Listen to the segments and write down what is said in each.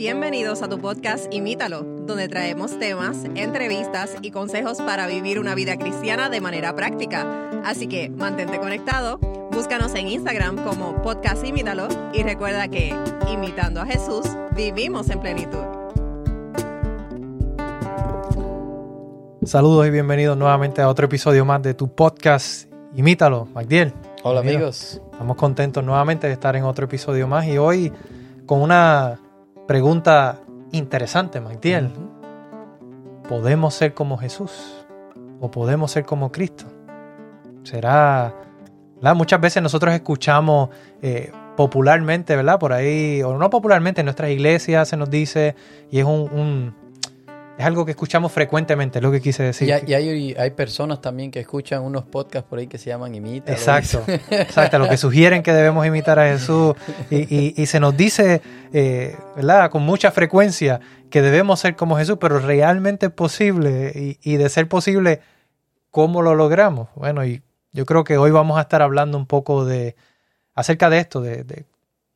Bienvenidos a tu podcast Imítalo, donde traemos temas, entrevistas y consejos para vivir una vida cristiana de manera práctica. Así que mantente conectado, búscanos en Instagram como podcast Imítalo y recuerda que, imitando a Jesús, vivimos en plenitud. Saludos y bienvenidos nuevamente a otro episodio más de tu podcast Imítalo, Magdiel. Hola Bienvenido. amigos. Estamos contentos nuevamente de estar en otro episodio más y hoy con una pregunta interesante, Magdiel. ¿Podemos ser como Jesús? ¿O podemos ser como Cristo? Será, ¿verdad? Muchas veces nosotros escuchamos eh, popularmente, ¿verdad? Por ahí, o no popularmente, en nuestras iglesias se nos dice, y es un, un- es algo que escuchamos frecuentemente, es lo que quise decir. y hay, y hay- hay personas también que escuchan unos podcasts por ahí que se llaman Imita. Exacto, exacto, lo que sugieren que debemos imitar a Jesús y, y- y se nos dice, eh, ¿verdad? Con mucha frecuencia que debemos ser como Jesús, pero realmente es posible y, de ser posible, ¿cómo lo logramos? Bueno, y yo creo que hoy vamos a estar hablando un poco de acerca de esto, de, de-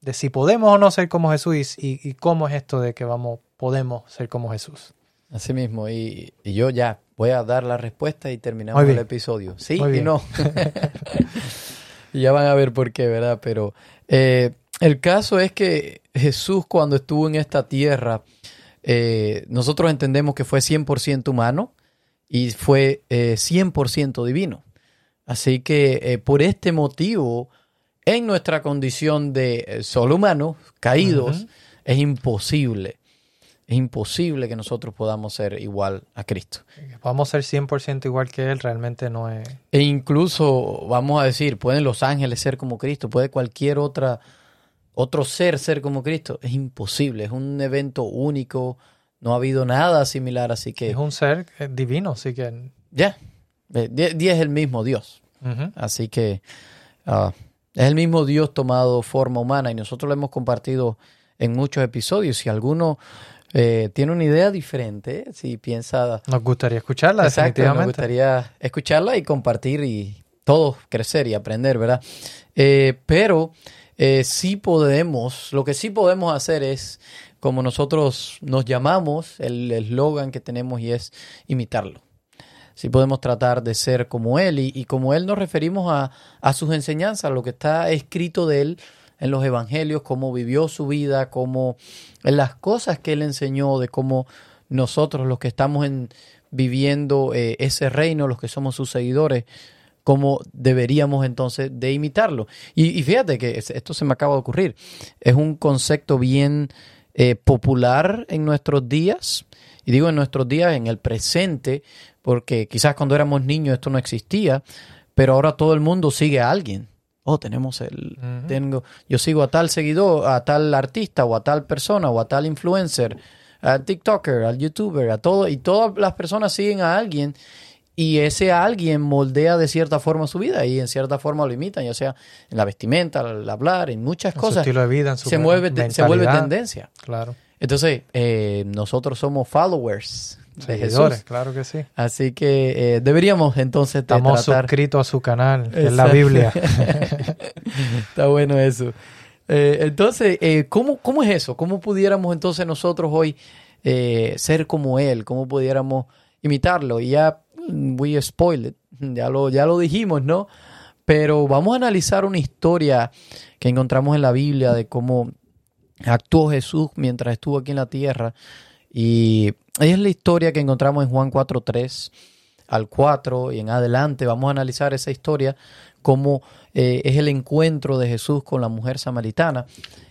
de si podemos o no ser como Jesús y, y- y cómo es esto de que vamos, podemos ser como Jesús. Así mismo. Y, y yo ya voy a dar la respuesta y terminamos el episodio. Sí y no. y ya van a ver por qué, ¿verdad? Pero eh, el caso es que Jesús cuando estuvo en esta tierra, eh, nosotros entendemos que fue 100% humano y fue eh, 100% divino. Así que eh, por este motivo, en nuestra condición de eh, solo humanos, caídos, es imposible, es imposible que nosotros podamos ser igual a Cristo. Vamos a ser 100% igual que Él, realmente no es... E incluso, vamos a decir, pueden los ángeles ser como Cristo, puede cualquier otra, otro ser ser como Cristo. Es imposible, es un evento único, no ha habido nada similar, así que Es un ser eh, divino, así que... ya, die es el mismo Dios. ujú. Así que ah, es el mismo Dios tomado forma humana y nosotros lo hemos compartido en muchos episodios. Si alguno eh, tiene una idea diferente, si piensa Nos gustaría escucharla, Exacto, definitivamente. gustaría escucharla y compartir y todos crecer y aprender, ¿verdad? Eh, pero eh, sí podemos, lo que sí podemos hacer es, como nosotros nos llamamos, el eslogan que tenemos y es imitarlo. Sí podemos tratar de ser como Él y, y como Él nos referimos a, a sus enseñanzas, lo que está escrito de Él en los evangelios, cómo vivió su vida, cómo en las cosas que Él enseñó, de cómo nosotros los que estamos en, viviendo eh, ese reino, los que somos sus seguidores, cómo deberíamos entonces de imitarlo. Y, y fíjate que es- esto se me acaba de ocurrir. Es un concepto bien eh, popular en nuestros días. Y digo en nuestros días, en el presente, porque quizás cuando éramos niños esto no existía, pero ahora todo el mundo sigue a alguien. Oh, tenemos el, tengo, yo sigo a tal seguidor, a tal artista, o a tal persona, o a tal influencer, al TikToker, al YouTuber, a todo, y todas las personas siguen a alguien, y ese alguien moldea de cierta forma su vida, y en cierta forma lo imitan, ya sea en la vestimenta, al hablar, en muchas En su cosas, estilo de vida, en su se, mueve, se vuelve tendencia. Claro. Entonces, eh, nosotros somos followers Seguidores, Jesús. claro que sí. Así que eh, deberíamos entonces Estamos tratar... suscritos a su canal, que es la. Biblia. Está bueno eso. Eh, entonces, eh, ¿cómo, ¿cómo es eso? ¿Cómo pudiéramos entonces nosotros hoy ser como Él? ¿Cómo pudiéramos imitarlo? Y ya, mm, we spoiled it. Ya lo, ya lo dijimos, ¿no? Pero vamos a analizar una historia que encontramos en la Biblia de cómo actuó Jesús mientras estuvo aquí en la tierra. Y es la historia que encontramos en Juan 4.3 al 4 y en adelante. Vamos a analizar esa historia, cómo eh, es el encuentro de Jesús con la mujer samaritana.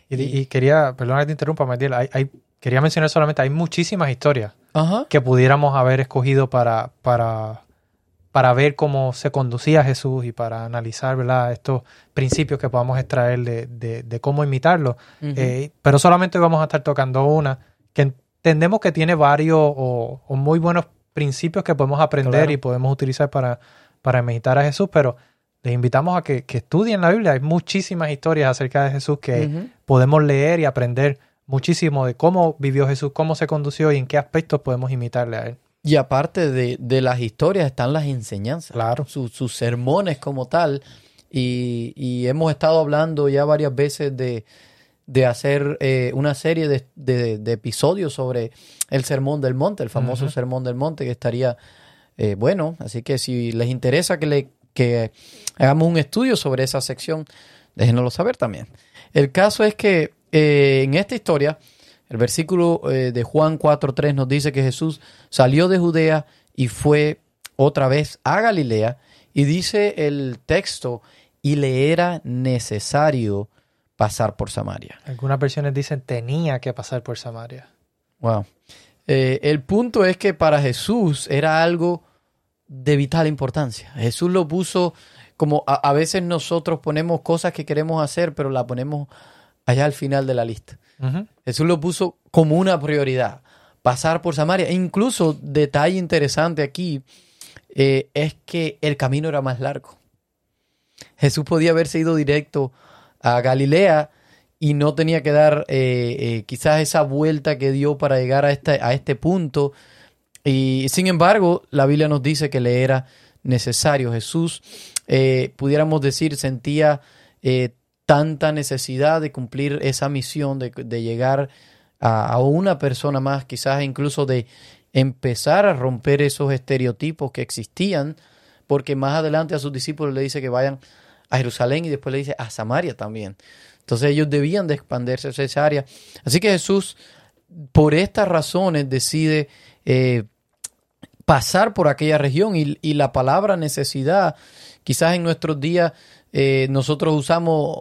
Y, y quería, perdona que te interrumpa, Matiel, hay, hay- quería mencionar solamente, hay muchísimas historias Ajá. que pudiéramos haber escogido para, para, para ver cómo se conducía Jesús y para analizar ¿verdad? estos principios que podamos extraer de, de- de cómo imitarlo. Ujú. Eh, pero solamente vamos a estar tocando una que entendemos que tiene varios o, o muy buenos principios que podemos aprender Claro. y podemos utilizar para, para imitar a Jesús, pero les invitamos a que, que estudien la Biblia. Hay muchísimas historias acerca de Jesús que podemos leer y aprender muchísimo de cómo vivió Jesús, cómo se condució y en qué aspectos podemos imitarle a él. Y aparte de, de las historias están las enseñanzas, Claro. Su- sus sermones como tal. Y, y hemos estado hablando ya varias veces de, de hacer eh, una serie de, de- de episodios sobre el Sermón del Monte, el famoso. Sermón del Monte, que estaría eh, bueno. Así que si les interesa que, le, que hagamos un estudio sobre esa sección, déjenoslo saber también. El caso es que eh, en esta historia, el versículo de Juan 4.3 nos dice que Jesús salió de Judea y fue otra vez a Galilea y dice el texto, y le era necesario pasar por Samaria. Algunas versiones dicen tenía que pasar por Samaria. Wow. Eh, el punto es que para Jesús era algo de vital importancia. Jesús lo puso como a, a veces nosotros ponemos cosas que queremos hacer, pero la ponemos allá al final de la lista. Jesús lo puso como una prioridad, pasar por Samaria. E incluso, detalle interesante aquí, eh, es que el camino era más largo. Jesús podía haberse ido directo a Galilea y no tenía que dar eh, eh, quizás esa vuelta que dio para llegar a este, a este punto. Y sin embargo, la Biblia nos dice que le era necesario. Jesús, eh, pudiéramos decir, sentía eh, tanta necesidad de cumplir esa misión, de, de llegar a, a una persona más, quizás incluso de empezar a romper esos estereotipos que existían, porque más adelante a sus discípulos le dice que vayan a Jerusalén y después le dice a Samaria también. Entonces ellos debían de expandirse a esa área. Así que Jesús, por estas razones, decide eh, pasar por aquella región y, y la palabra necesidad, quizás en nuestros días eh, nosotros usamos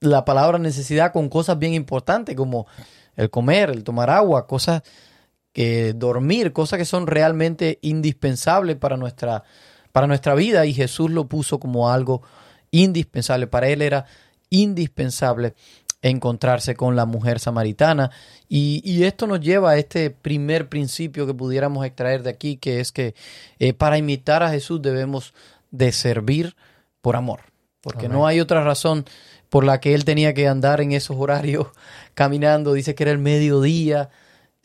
la palabra necesidad con cosas bien importantes como el comer, el tomar agua, cosas que dormir, cosas que son realmente indispensables para nuestra, para nuestra vida y Jesús lo puso como algo indispensable. Para él era indispensable encontrarse con la mujer samaritana y, y esto nos lleva a este primer principio que pudiéramos extraer de aquí, que es que eh, para imitar a Jesús debemos de servir por amor, porque Amén. no hay otra razón por la que él tenía que andar en esos horarios caminando, dice que era el mediodía,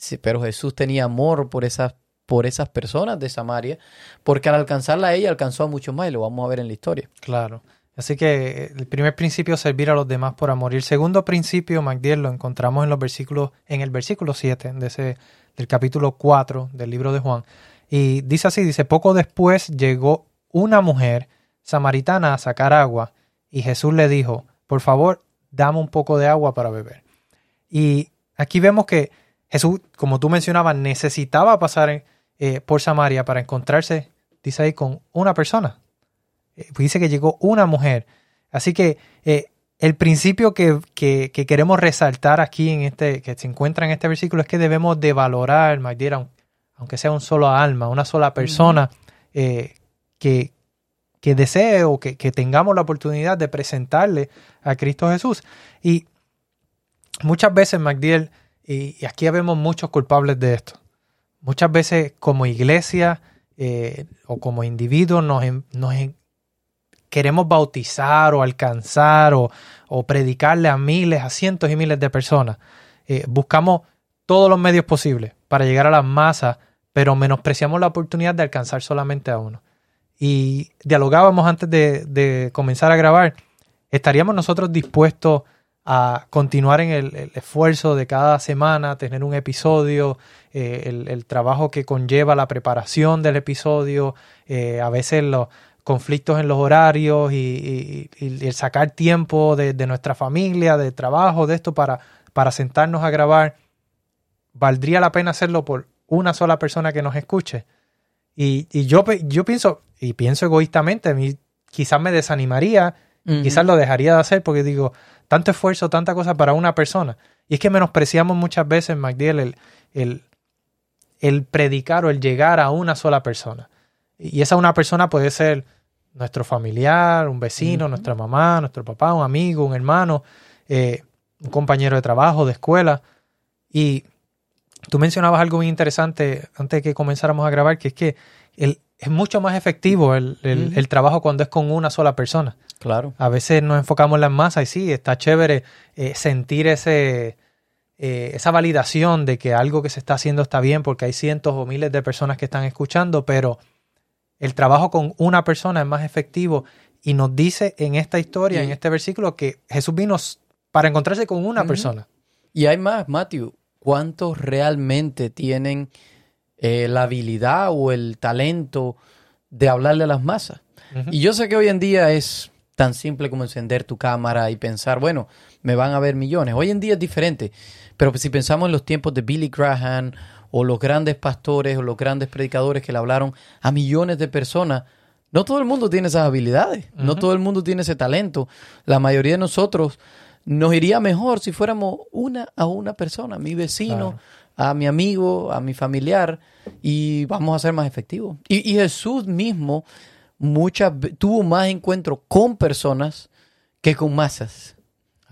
Sí, pero Jesús tenía amor por esas, por esas personas de Samaria, porque al alcanzarla a ella alcanzó a muchos más y lo vamos a ver en la historia. Claro. Así que eh, el primer principio servir a los demás por amor. Y el segundo principio, Magdiel, lo encontramos en los versículos, en el versículo 7 de ese, del capítulo 4 del libro de Juan. Y dice así, dice, poco después llegó una mujer samaritana a sacar agua y Jesús le dijo, por favor, dame un poco de agua para beber. Y aquí vemos que Jesús, como tú mencionabas, necesitaba pasar eh, por Samaria para encontrarse, dice ahí, con una persona. Eh, pues dice que llegó una mujer. Así que eh, el principio que, que- que queremos resaltar aquí en este, que se encuentra en este versículo es que debemos de valorar, my dear, aunque sea un solo alma, una sola persona eh, que, que desee o que, que tengamos la oportunidad de presentarle a Cristo Jesús. Y muchas veces, MacDiel, y, y aquí vemos muchos culpables de esto, muchas veces como iglesia eh, o como individuos nos, nos queremos bautizar o alcanzar o, o predicarle a miles, a cientos y miles de personas. Eh, buscamos todos los medios posibles para llegar a las masas, pero menospreciamos la oportunidad de alcanzar solamente a uno. Y dialogábamos antes de, de comenzar a grabar, ¿estaríamos nosotros dispuestos a continuar en el, el esfuerzo de cada semana, tener un episodio, eh, el, trabajo que conlleva la preparación del episodio, eh, a veces los conflictos en los horarios y, y- y el sacar tiempo de, de nuestra familia, de trabajo, de esto para, para sentarnos a grabar, ¿valdría la pena hacerlo por una sola persona que nos escuche? Y, y yo, yo pienso, y pienso egoístamente, a mí quizás me desanimaría Quizás lo dejaría de hacer porque digo, tanto esfuerzo, tanta cosa para una persona. Y es que menospreciamos muchas veces, MacDiel, el, el, el predicar o el llegar a una sola persona. Y esa una persona puede ser nuestro familiar, un vecino, nuestra mamá, nuestro papá, un amigo, un hermano, eh, un compañero de trabajo, de escuela. Y tú mencionabas algo muy interesante antes de que comenzáramos a grabar, que es que el, es mucho más efectivo el, el trabajo cuando es con una sola persona. Claro. A veces nos enfocamos en las masas y sí, está chévere eh, sentir ese, eh, esa validación de que algo que se está haciendo está bien porque hay cientos o miles de personas que están escuchando, pero el trabajo con una persona es más efectivo y nos dice en esta historia, en este versículo, que Jesús vino para encontrarse con una persona. Y hay más, Matthew. ¿Cuántos realmente tienen eh, la habilidad o el talento de hablarle a las masas? Y yo sé que hoy en día es tan simple como encender tu cámara y pensar, bueno, me van a ver millones. Hoy en día es diferente. Pero si pensamos en los tiempos de Billy Graham o los grandes pastores o los grandes predicadores que le hablaron a millones de personas, no todo el mundo tiene esas habilidades, no todo el mundo tiene ese talento. La mayoría de nosotros nos iría mejor si fuéramos una a una persona, mi vecino, a mi amigo, a mi familiar, y vamos a ser más efectivos. Y, y Jesús mismo muchas tuvo más encuentro con personas que con masas.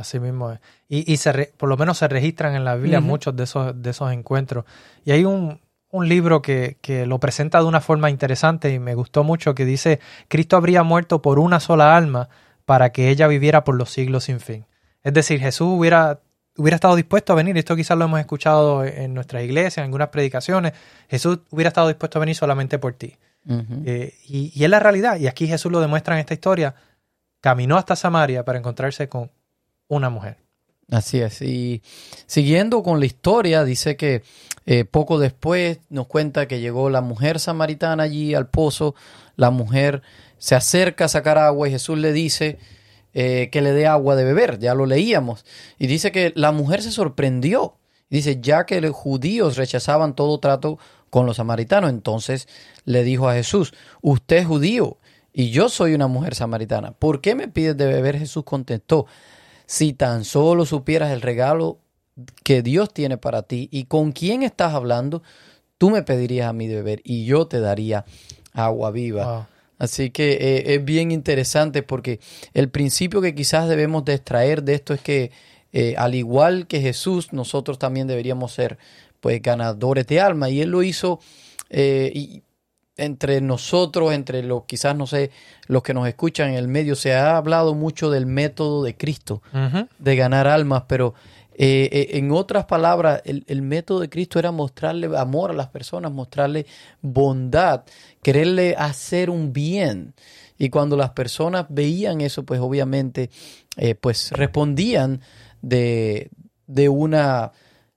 Así mismo es. Y, y se re- por lo menos se registran en la Biblia muchos de esos, de esos encuentros. Y hay un, un libro que, que lo presenta de una forma interesante y me gustó mucho, que dice, Cristo habría muerto por una sola alma para que ella viviera por los siglos sin fin. Es decir, Jesús hubiera, hubiera estado dispuesto a venir, esto quizás lo hemos escuchado en nuestras iglesias, en algunas predicaciones, Jesús hubiera estado dispuesto a venir solamente por ti. Eh, y, y es la realidad, y aquí Jesús lo demuestra en esta historia, caminó hasta Samaria para encontrarse con una mujer. Así es. Y siguiendo con la historia, dice que eh, poco después nos cuenta que llegó la mujer samaritana allí al pozo. La mujer se acerca a sacar agua y Jesús le dice eh, que le dé agua de beber. Ya lo leíamos. Y dice que la mujer se sorprendió. Dice, ya que los judíos rechazaban todo trato con los samaritanos, entonces le dijo a Jesús, usted es judío y yo soy una mujer samaritana. ¿Por qué me pides de beber? Jesús contestó, si tan solo supieras el regalo que Dios tiene para ti y con quién estás hablando, tú me pedirías a mí de beber y yo te daría agua viva. Wow. Así que eh, es bien interesante porque el principio que quizás debemos de extraer de esto es que eh, al igual que Jesús, nosotros también deberíamos ser pues ganadores de alma y él lo hizo eh, y entre nosotros, entre los quizás no sé, los que nos escuchan en el medio, se ha hablado mucho del método de Cristo de ganar almas, pero eh, eh, en otras palabras, el, el método de Cristo era mostrarle amor a las personas, mostrarle bondad, quererle hacer un bien. Y cuando las personas veían eso, pues obviamente, eh, pues respondían de, de, una,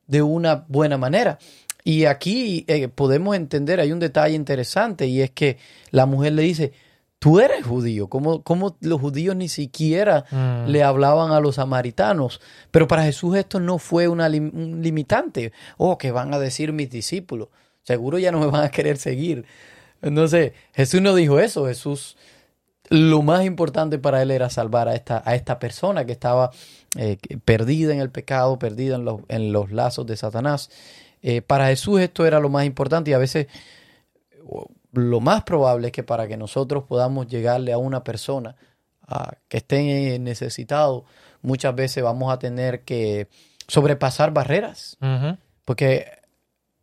de una buena manera. Y aquí eh, podemos entender, hay un detalle interesante y es que la mujer le dice, tú eres judío, ¿cómo, cómo los judíos ni siquiera Mm. le hablaban a los samaritanos? Pero para Jesús esto no fue una lim- un limitante. Oh, que van a decir mis discípulos. Seguro ya no me van a querer seguir. Entonces, Jesús no dijo eso. Jesús, lo más importante para él era salvar a esta, a esta persona que estaba eh, perdida en el pecado, perdida en los, en los lazos de Satanás. Eh, para Jesús esto era lo más importante y a veces lo más probable es que para que nosotros podamos llegarle a una persona que esté necesitado, muchas veces vamos a tener que sobrepasar barreras. Porque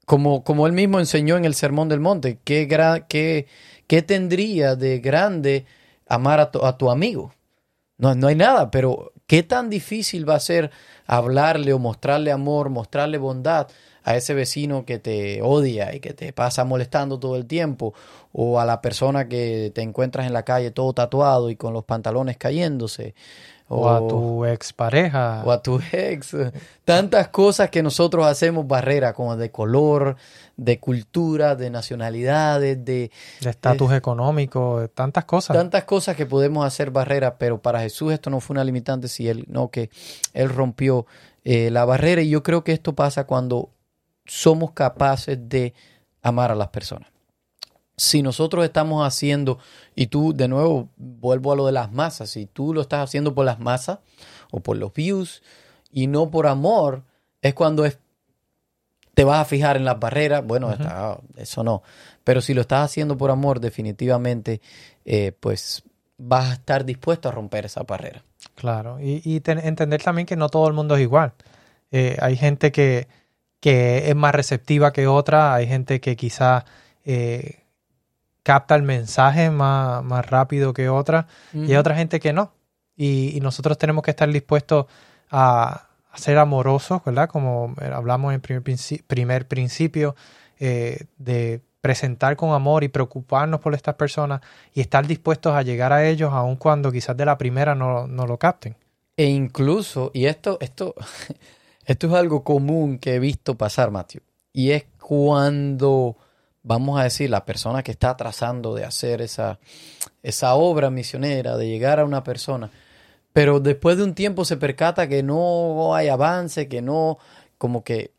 como, como él mismo enseñó en el Sermón del Monte, ¿qué, gra- qué, qué tendría de grande amar a tu, a tu amigo? No, no hay nada, pero ¿qué tan difícil va a ser hablarle o mostrarle amor, mostrarle bondad a ese vecino que te odia y que te pasa molestando todo el tiempo? O a la persona que te encuentras en la calle todo tatuado y con los pantalones cayéndose. O a tu expareja. O a tu ex. Tantas cosas que nosotros hacemos barrera, como de color, de cultura, de nacionalidades, de de estatus económico, de tantas cosas. tantas cosas que podemos hacer barrera, pero para Jesús esto no fue una limitante, si él no, que él rompió eh, la barrera. Y yo creo que esto pasa cuando somos capaces de amar a las personas. Si nosotros estamos haciendo, y tú de nuevo vuelvo a lo de las masas, si tú lo estás haciendo por las masas o por los views y no por amor, es cuando es, te vas a fijar en las barreras. Bueno, está- eso no. Pero si lo estás haciendo por amor, definitivamente, eh, pues vas a estar dispuesto a romper esa barrera. Claro, y, y ten- entender también que no todo el mundo es igual. Eh, hay gente que, que es más receptiva que otra, hay gente que quizá eh, capta el mensaje más, más rápido que otra, y hay otra gente que no. Y, y nosotros tenemos que estar dispuestos a, a ser amorosos, ¿verdad? Como hablamos en primer, princi- primer principio, eh, de presentar con amor y preocuparnos por estas personas y estar dispuestos a llegar a ellos aun cuando quizás de la primera no, no lo capten. E incluso, y esto, esto, esto es algo común que he visto pasar, Matthew, y es cuando, vamos a decir, la persona que está trazando de hacer esa, esa obra misionera, de llegar a una persona, pero después de un tiempo se percata que no hay avance, que no, como que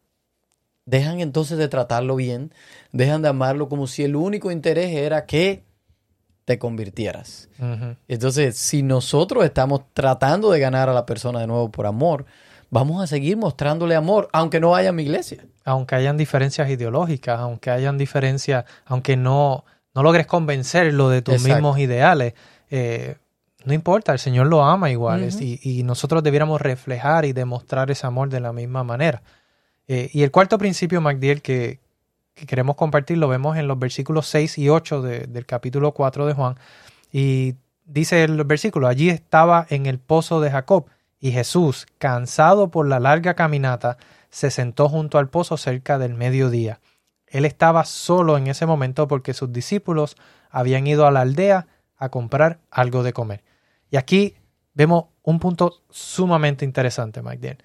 dejan entonces de tratarlo bien, dejan de amarlo como si el único interés era que te convirtieras. Entonces, si nosotros estamos tratando de ganar a la persona de nuevo por amor, vamos a seguir mostrándole amor, aunque no haya mi iglesia. Aunque hayan diferencias ideológicas, aunque hayan diferencias, aunque no, no logres convencerlo de tus mismos ideales, eh, no importa, el Señor lo ama igual y, nosotros debiéramos reflejar y demostrar ese amor de la misma manera. Eh, y el cuarto principio, Magdiel, que, que, queremos compartir, lo vemos en los versículos 6 y 8 del capítulo 4 de Juan. Y dice el versículo, allí estaba en el pozo de Jacob y Jesús, cansado por la larga caminata, se sentó junto al pozo cerca del mediodía. Él estaba solo en ese momento porque sus discípulos habían ido a la aldea a comprar algo de comer. Y aquí vemos un punto sumamente interesante, Mike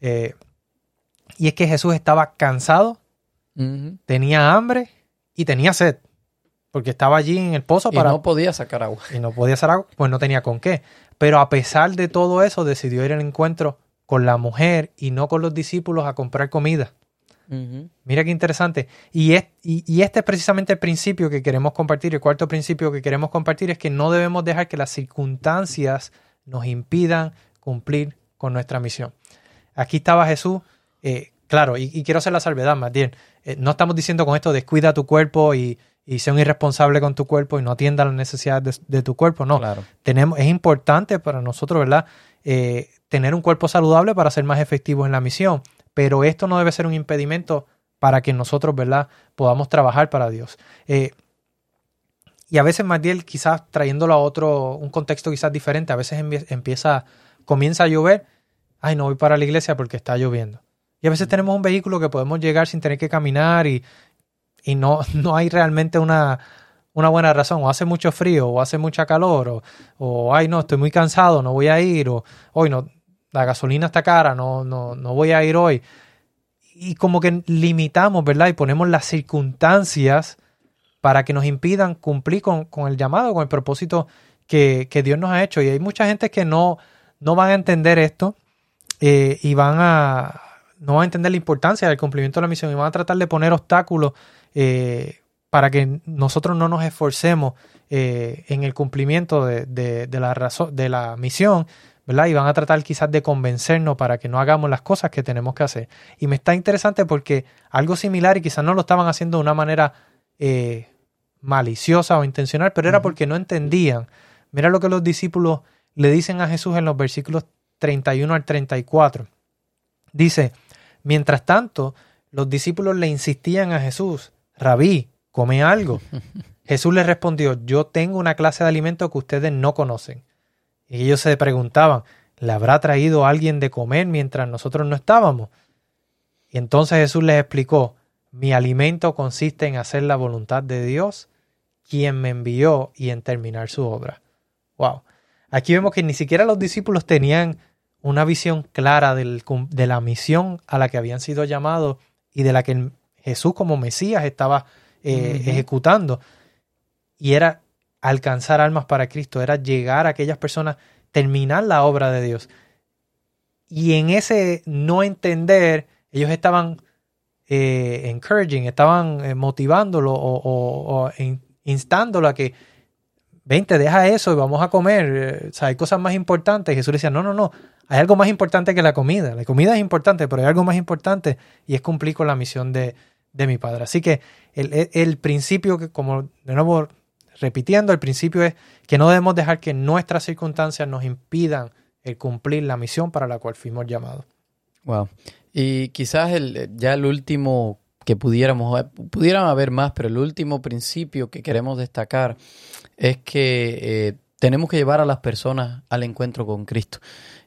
eh, y es que Jesús estaba cansado, tenía hambre y tenía sed. Porque estaba allí en el pozo para. Y no podía sacar agua. Y no podía sacar agua, pues no tenía con qué. Pero a pesar de todo eso, decidió ir al encuentro con la mujer y no con los discípulos a comprar comida. Mira qué interesante. Y, y, este es precisamente el principio que queremos compartir. El cuarto principio que queremos compartir es que no debemos dejar que las circunstancias nos impidan cumplir con nuestra misión. Aquí estaba Jesús, eh, claro, y, quiero hacer la salvedad más bien. Eh, no estamos diciendo con esto descuida tu cuerpo y, y sea un irresponsable con tu cuerpo y no atienda las necesidades de, tu cuerpo. No, claro. Tenemos, es importante para nosotros, ¿verdad? Eh, tener un cuerpo saludable para ser más efectivos en la misión pero esto no debe ser un impedimento para que nosotros, ¿verdad?, podamos trabajar para Dios. Eh, y a veces, Magdiel, quizás trayéndolo a otro, un contexto quizás diferente, a veces empieza, comienza a llover, ay, no voy para la iglesia porque está lloviendo. Y a veces tenemos un vehículo que podemos llegar sin tener que caminar y, y no, no hay realmente una, una buena razón. O hace mucho frío, o hace mucha calor, o, o, ay, no, estoy muy cansado, no voy a ir, o hoy no, la gasolina está cara, no, no, no voy a ir hoy. Y como que limitamos, ¿verdad? Y ponemos las circunstancias para que nos impidan cumplir con, el llamado, con el propósito que, Dios nos ha hecho. Y hay mucha gente que no, no van a entender esto eh, y van a, no van a entender la importancia del cumplimiento de la misión y van a tratar de poner obstáculos eh, para que nosotros no nos esforcemos eh, en el cumplimiento de, de, la razón, de la misión, ¿verdad? Y van a tratar quizás de convencernos para que no hagamos las cosas que tenemos que hacer. Y me está interesante porque algo similar y quizás no lo estaban haciendo de una manera eh, maliciosa o intencional, pero era porque no entendían. Mira lo que los discípulos le dicen a Jesús en los versículos 31 al 34. Dice, mientras tanto, los discípulos le insistían a Jesús, Rabí, come algo. Jesús les respondió, yo tengo una clase de alimento que ustedes no conocen. Y ellos se preguntaban, ¿le habrá traído alguien de comer mientras nosotros no estábamos? Y entonces Jesús les explicó, mi alimento consiste en hacer la voluntad de Dios, quien me envió, y en terminar su obra. Wow. Aquí vemos que ni siquiera los discípulos tenían una visión clara de la misión a la que habían sido llamados y de la que Jesús como Mesías estaba eh, ejecutando. Y era alcanzar almas para Cristo, era llegar a aquellas personas, terminar la obra de Dios. Y en ese no entender, ellos estaban eh, encouraging, estaban eh, motivándolo o, instándolo a que, vente, deja eso y vamos a comer. Eh, o sea, hay cosas más importantes. Jesús decía, no, no, no, hay algo más importante que la comida. La comida es importante, pero hay algo más importante y es cumplir con la misión de, de mi Padre. Así que el, el principio que, como de nuevo repitiendo, el principio es que no debemos dejar que nuestras circunstancias nos impidan el cumplir la misión para la cual fuimos llamados. Wow. Y quizás el, ya el último que pudiéramos, pudieran haber más, pero el último principio que queremos destacar es que eh, tenemos que llevar a las personas al encuentro con Cristo.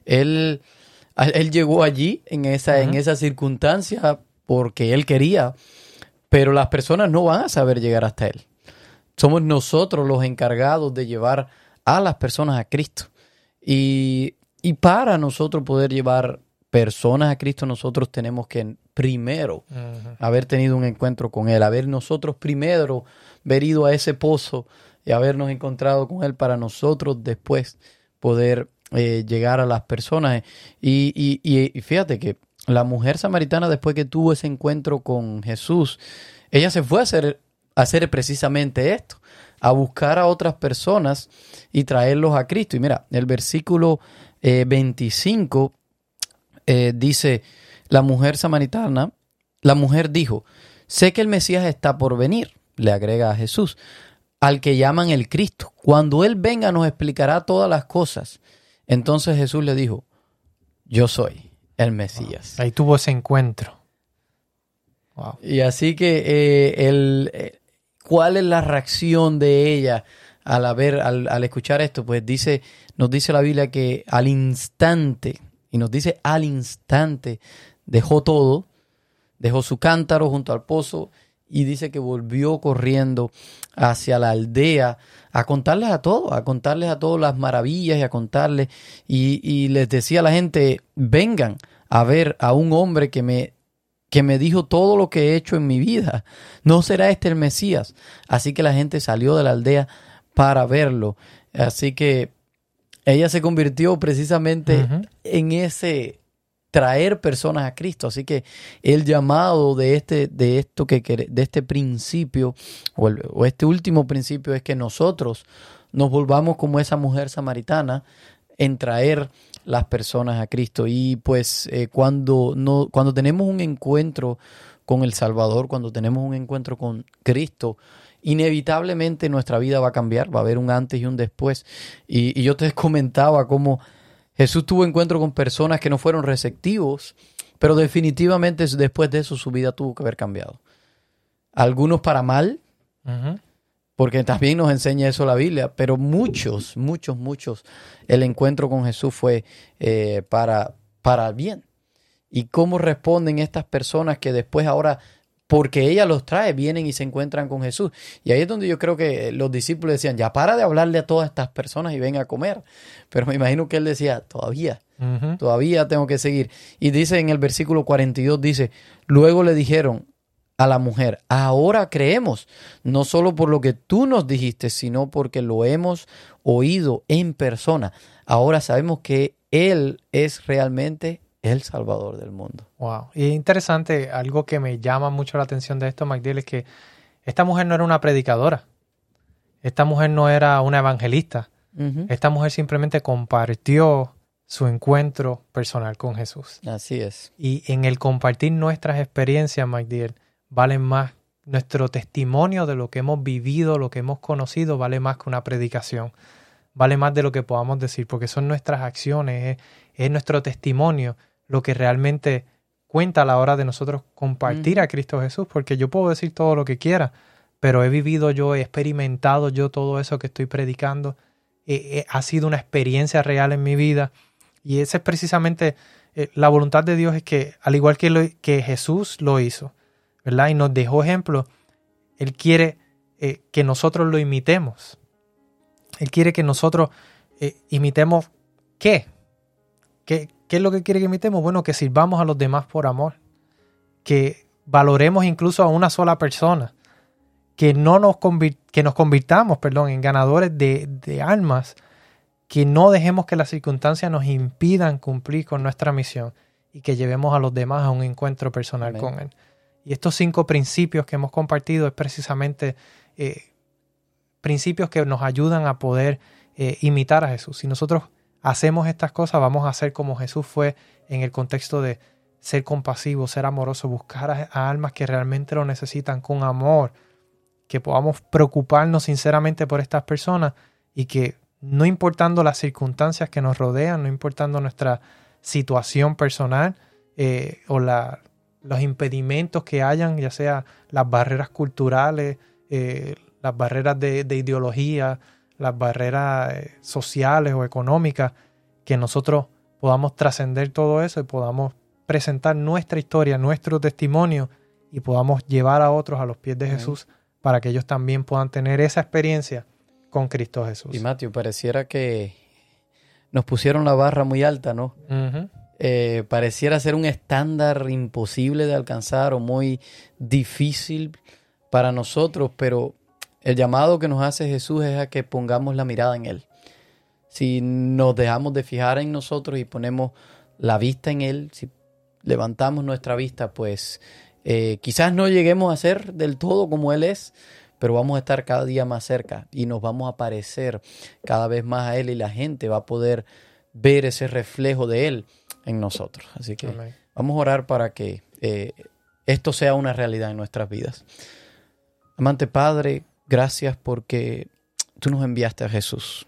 Él, él llegó allí en esa, en esa circunstancia porque él quería, pero las personas no van a saber llegar hasta él. Somos nosotros los encargados de llevar a las personas a Cristo. Y y para nosotros poder llevar personas a Cristo, nosotros tenemos que primero haber tenido un encuentro con Él, haber nosotros primero haber ido a ese pozo y habernos encontrado con Él para nosotros después poder eh, llegar a las personas. Y, y- y- y fíjate que la mujer samaritana después que tuvo ese encuentro con Jesús, ella se fue a hacer, precisamente esto, a buscar a otras personas y traerlos a Cristo. Y mira, el versículo eh, 25 eh, dice, la mujer samaritana, la mujer dijo, sé que el Mesías está por venir, le agrega a Jesús, al que llaman el Cristo. Cuando Él venga nos explicará todas las cosas. Entonces Jesús le dijo, yo soy el Mesías. Ahí tuvo ese encuentro. Wow. Y así que eh, el, eh, ¿cuál es la reacción de ella al haber, al, al escuchar esto? Pues dice, nos dice la Biblia que al instante, y nos dice al instante, dejó todo, dejó su cántaro junto al pozo y dice que volvió corriendo hacia la aldea a contarles a todos, a contarles a todos las maravillas y a contarles. Y, y les decía a la gente, vengan a ver a un hombre que me, que me dijo todo lo que he hecho en mi vida. ¿No será este el Mesías? Así que la gente salió de la aldea para verlo. Así que ella se convirtió precisamente en ese traer personas a Cristo. Así que el llamado de este, de esto que de este principio, o, este último principio, es que nosotros nos volvamos como esa mujer samaritana en traer las personas a Cristo. Y pues eh, cuando, no, cuando tenemos un encuentro con el Salvador, cuando tenemos un encuentro con Cristo, inevitablemente nuestra vida va a cambiar, va a haber un antes y un después. Y yo te comentaba cómo Jesús tuvo encuentro con personas que no fueron receptivos, pero definitivamente después de eso su vida tuvo que haber cambiado. Algunos para mal, porque también nos enseña eso la Biblia, pero muchos, muchos, muchos, el encuentro con Jesús fue eh, para, para bien. ¿Y cómo responden estas personas que después ahora, porque ella los trae, vienen y se encuentran con Jesús? Y ahí es donde yo creo que los discípulos decían, ya para de hablarle a todas estas personas y ven a comer. Pero me imagino que él decía, todavía, todavía tengo que seguir. Y dice en el versículo 42, dice, luego le dijeron a la mujer, ahora creemos, no solo por lo que tú nos dijiste, sino porque lo hemos oído en persona. Ahora sabemos que Él es realmente el Salvador del mundo. Wow. Y es interesante, algo que me llama mucho la atención de esto, MacDill, es que esta mujer no era una predicadora. Esta mujer no era una evangelista. Esta mujer simplemente compartió su encuentro personal con Jesús. Así es. Y en el compartir nuestras experiencias, MacDill, valen más nuestro testimonio de lo que hemos vivido, lo que hemos conocido, vale más que una predicación. Vale más de lo que podamos decir, porque son nuestras acciones, es, es nuestro testimonio lo que realmente cuenta a la hora de nosotros compartir a Cristo Jesús, porque yo puedo decir todo lo que quiera, pero he vivido yo, he experimentado yo todo eso que estoy predicando, eh, eh, ha sido una experiencia real en mi vida, y esa es precisamente eh, la voluntad de Dios es que, al igual que, lo- que Jesús lo hizo, ¿verdad? Y nos dejó ejemplo, Él quiere que nosotros lo imitemos. Él quiere que nosotros imitemos qué? qué. ¿Qué es lo que quiere que imitemos? Bueno, que sirvamos a los demás por amor, que valoremos incluso a una sola persona, que no nos, que nos convirtamos, perdón, en ganadores de, de almas, que no dejemos que las circunstancias nos impidan cumplir con nuestra misión y que llevemos a los demás a un encuentro personal Amén. con Él. Y estos cinco principios que hemos compartido es precisamente eh, principios que nos ayudan a poder eh, imitar a Jesús. Si nosotros hacemos estas cosas, vamos a ser como Jesús fue en el contexto de ser compasivo, ser amoroso, buscar a, almas que realmente lo necesitan con amor, que podamos preocuparnos sinceramente por estas personas y que no importando las circunstancias que nos rodean, no importando nuestra situación personal eh, o los impedimentos que hayan, ya sea las barreras culturales, eh, las barreras de ideología, las barreras eh, sociales o económicas, que nosotros podamos trascender todo eso y podamos presentar nuestra historia, nuestro testimonio y podamos llevar a otros a los pies de Amén. Jesús para que ellos también puedan tener esa experiencia con Cristo Jesús. Y Matthew, pareciera que nos pusieron la barra muy alta, ¿no? Eh, pareciera ser un estándar imposible de alcanzar o muy difícil para nosotros, pero el llamado que nos hace Jesús es a que pongamos la mirada en Él. Si nos dejamos de fijar en nosotros y ponemos la vista en Él, si levantamos nuestra vista, pues eh, quizás no lleguemos a ser del todo como Él es, pero vamos a estar cada día más cerca y nos vamos a parecer cada vez más a Él y la gente va a poder ver ese reflejo de Él en nosotros. Así que Amén. vamos a orar para que eh, esto sea una realidad en nuestras vidas. Amante Padre, gracias porque tú nos enviaste a Jesús.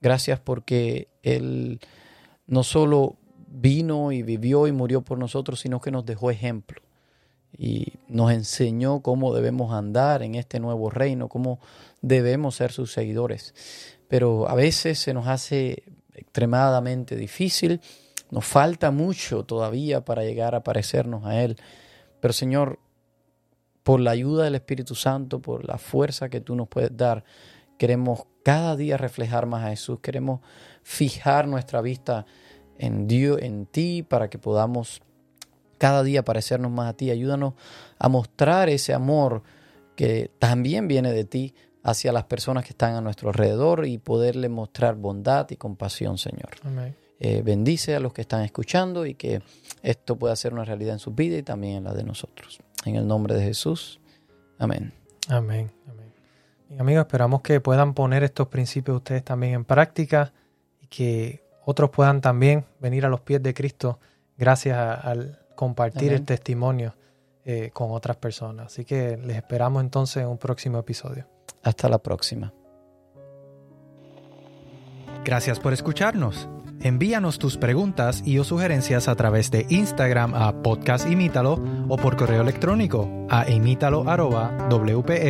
Gracias porque Él no solo vino y vivió y murió por nosotros, sino que nos dejó ejemplo y nos enseñó cómo debemos andar en este nuevo reino, cómo debemos ser sus seguidores. Pero a veces se nos hace extremadamente difícil, nos falta mucho todavía para llegar a parecernos a Él. Pero Señor, por la ayuda del Espíritu Santo, por la fuerza que tú nos puedes dar, queremos cada día reflejar más a Jesús, queremos fijar nuestra vista en Dios, en ti, para que podamos cada día parecernos más a ti. Ayúdanos a mostrar ese amor que también viene de ti hacia las personas que están a nuestro alrededor y poderle mostrar bondad y compasión, Señor. Amén. Eh, bendice a los que están escuchando y que esto pueda ser una realidad en sus vidas y también en la de nosotros. En el nombre de Jesús. Amén. Amén. Amén. Amigos, esperamos que puedan poner estos principios ustedes también en práctica y que otros puedan también venir a los pies de Cristo gracias a- al compartir Amén. el testimonio eh, con otras personas. Así que les esperamos entonces en un próximo episodio. Hasta la próxima. Gracias por escucharnos. Envíanos tus preguntas y o sugerencias a través de Instagram a Podcast Imítalo o por correo electrónico a imítalo arroba wpssda.org.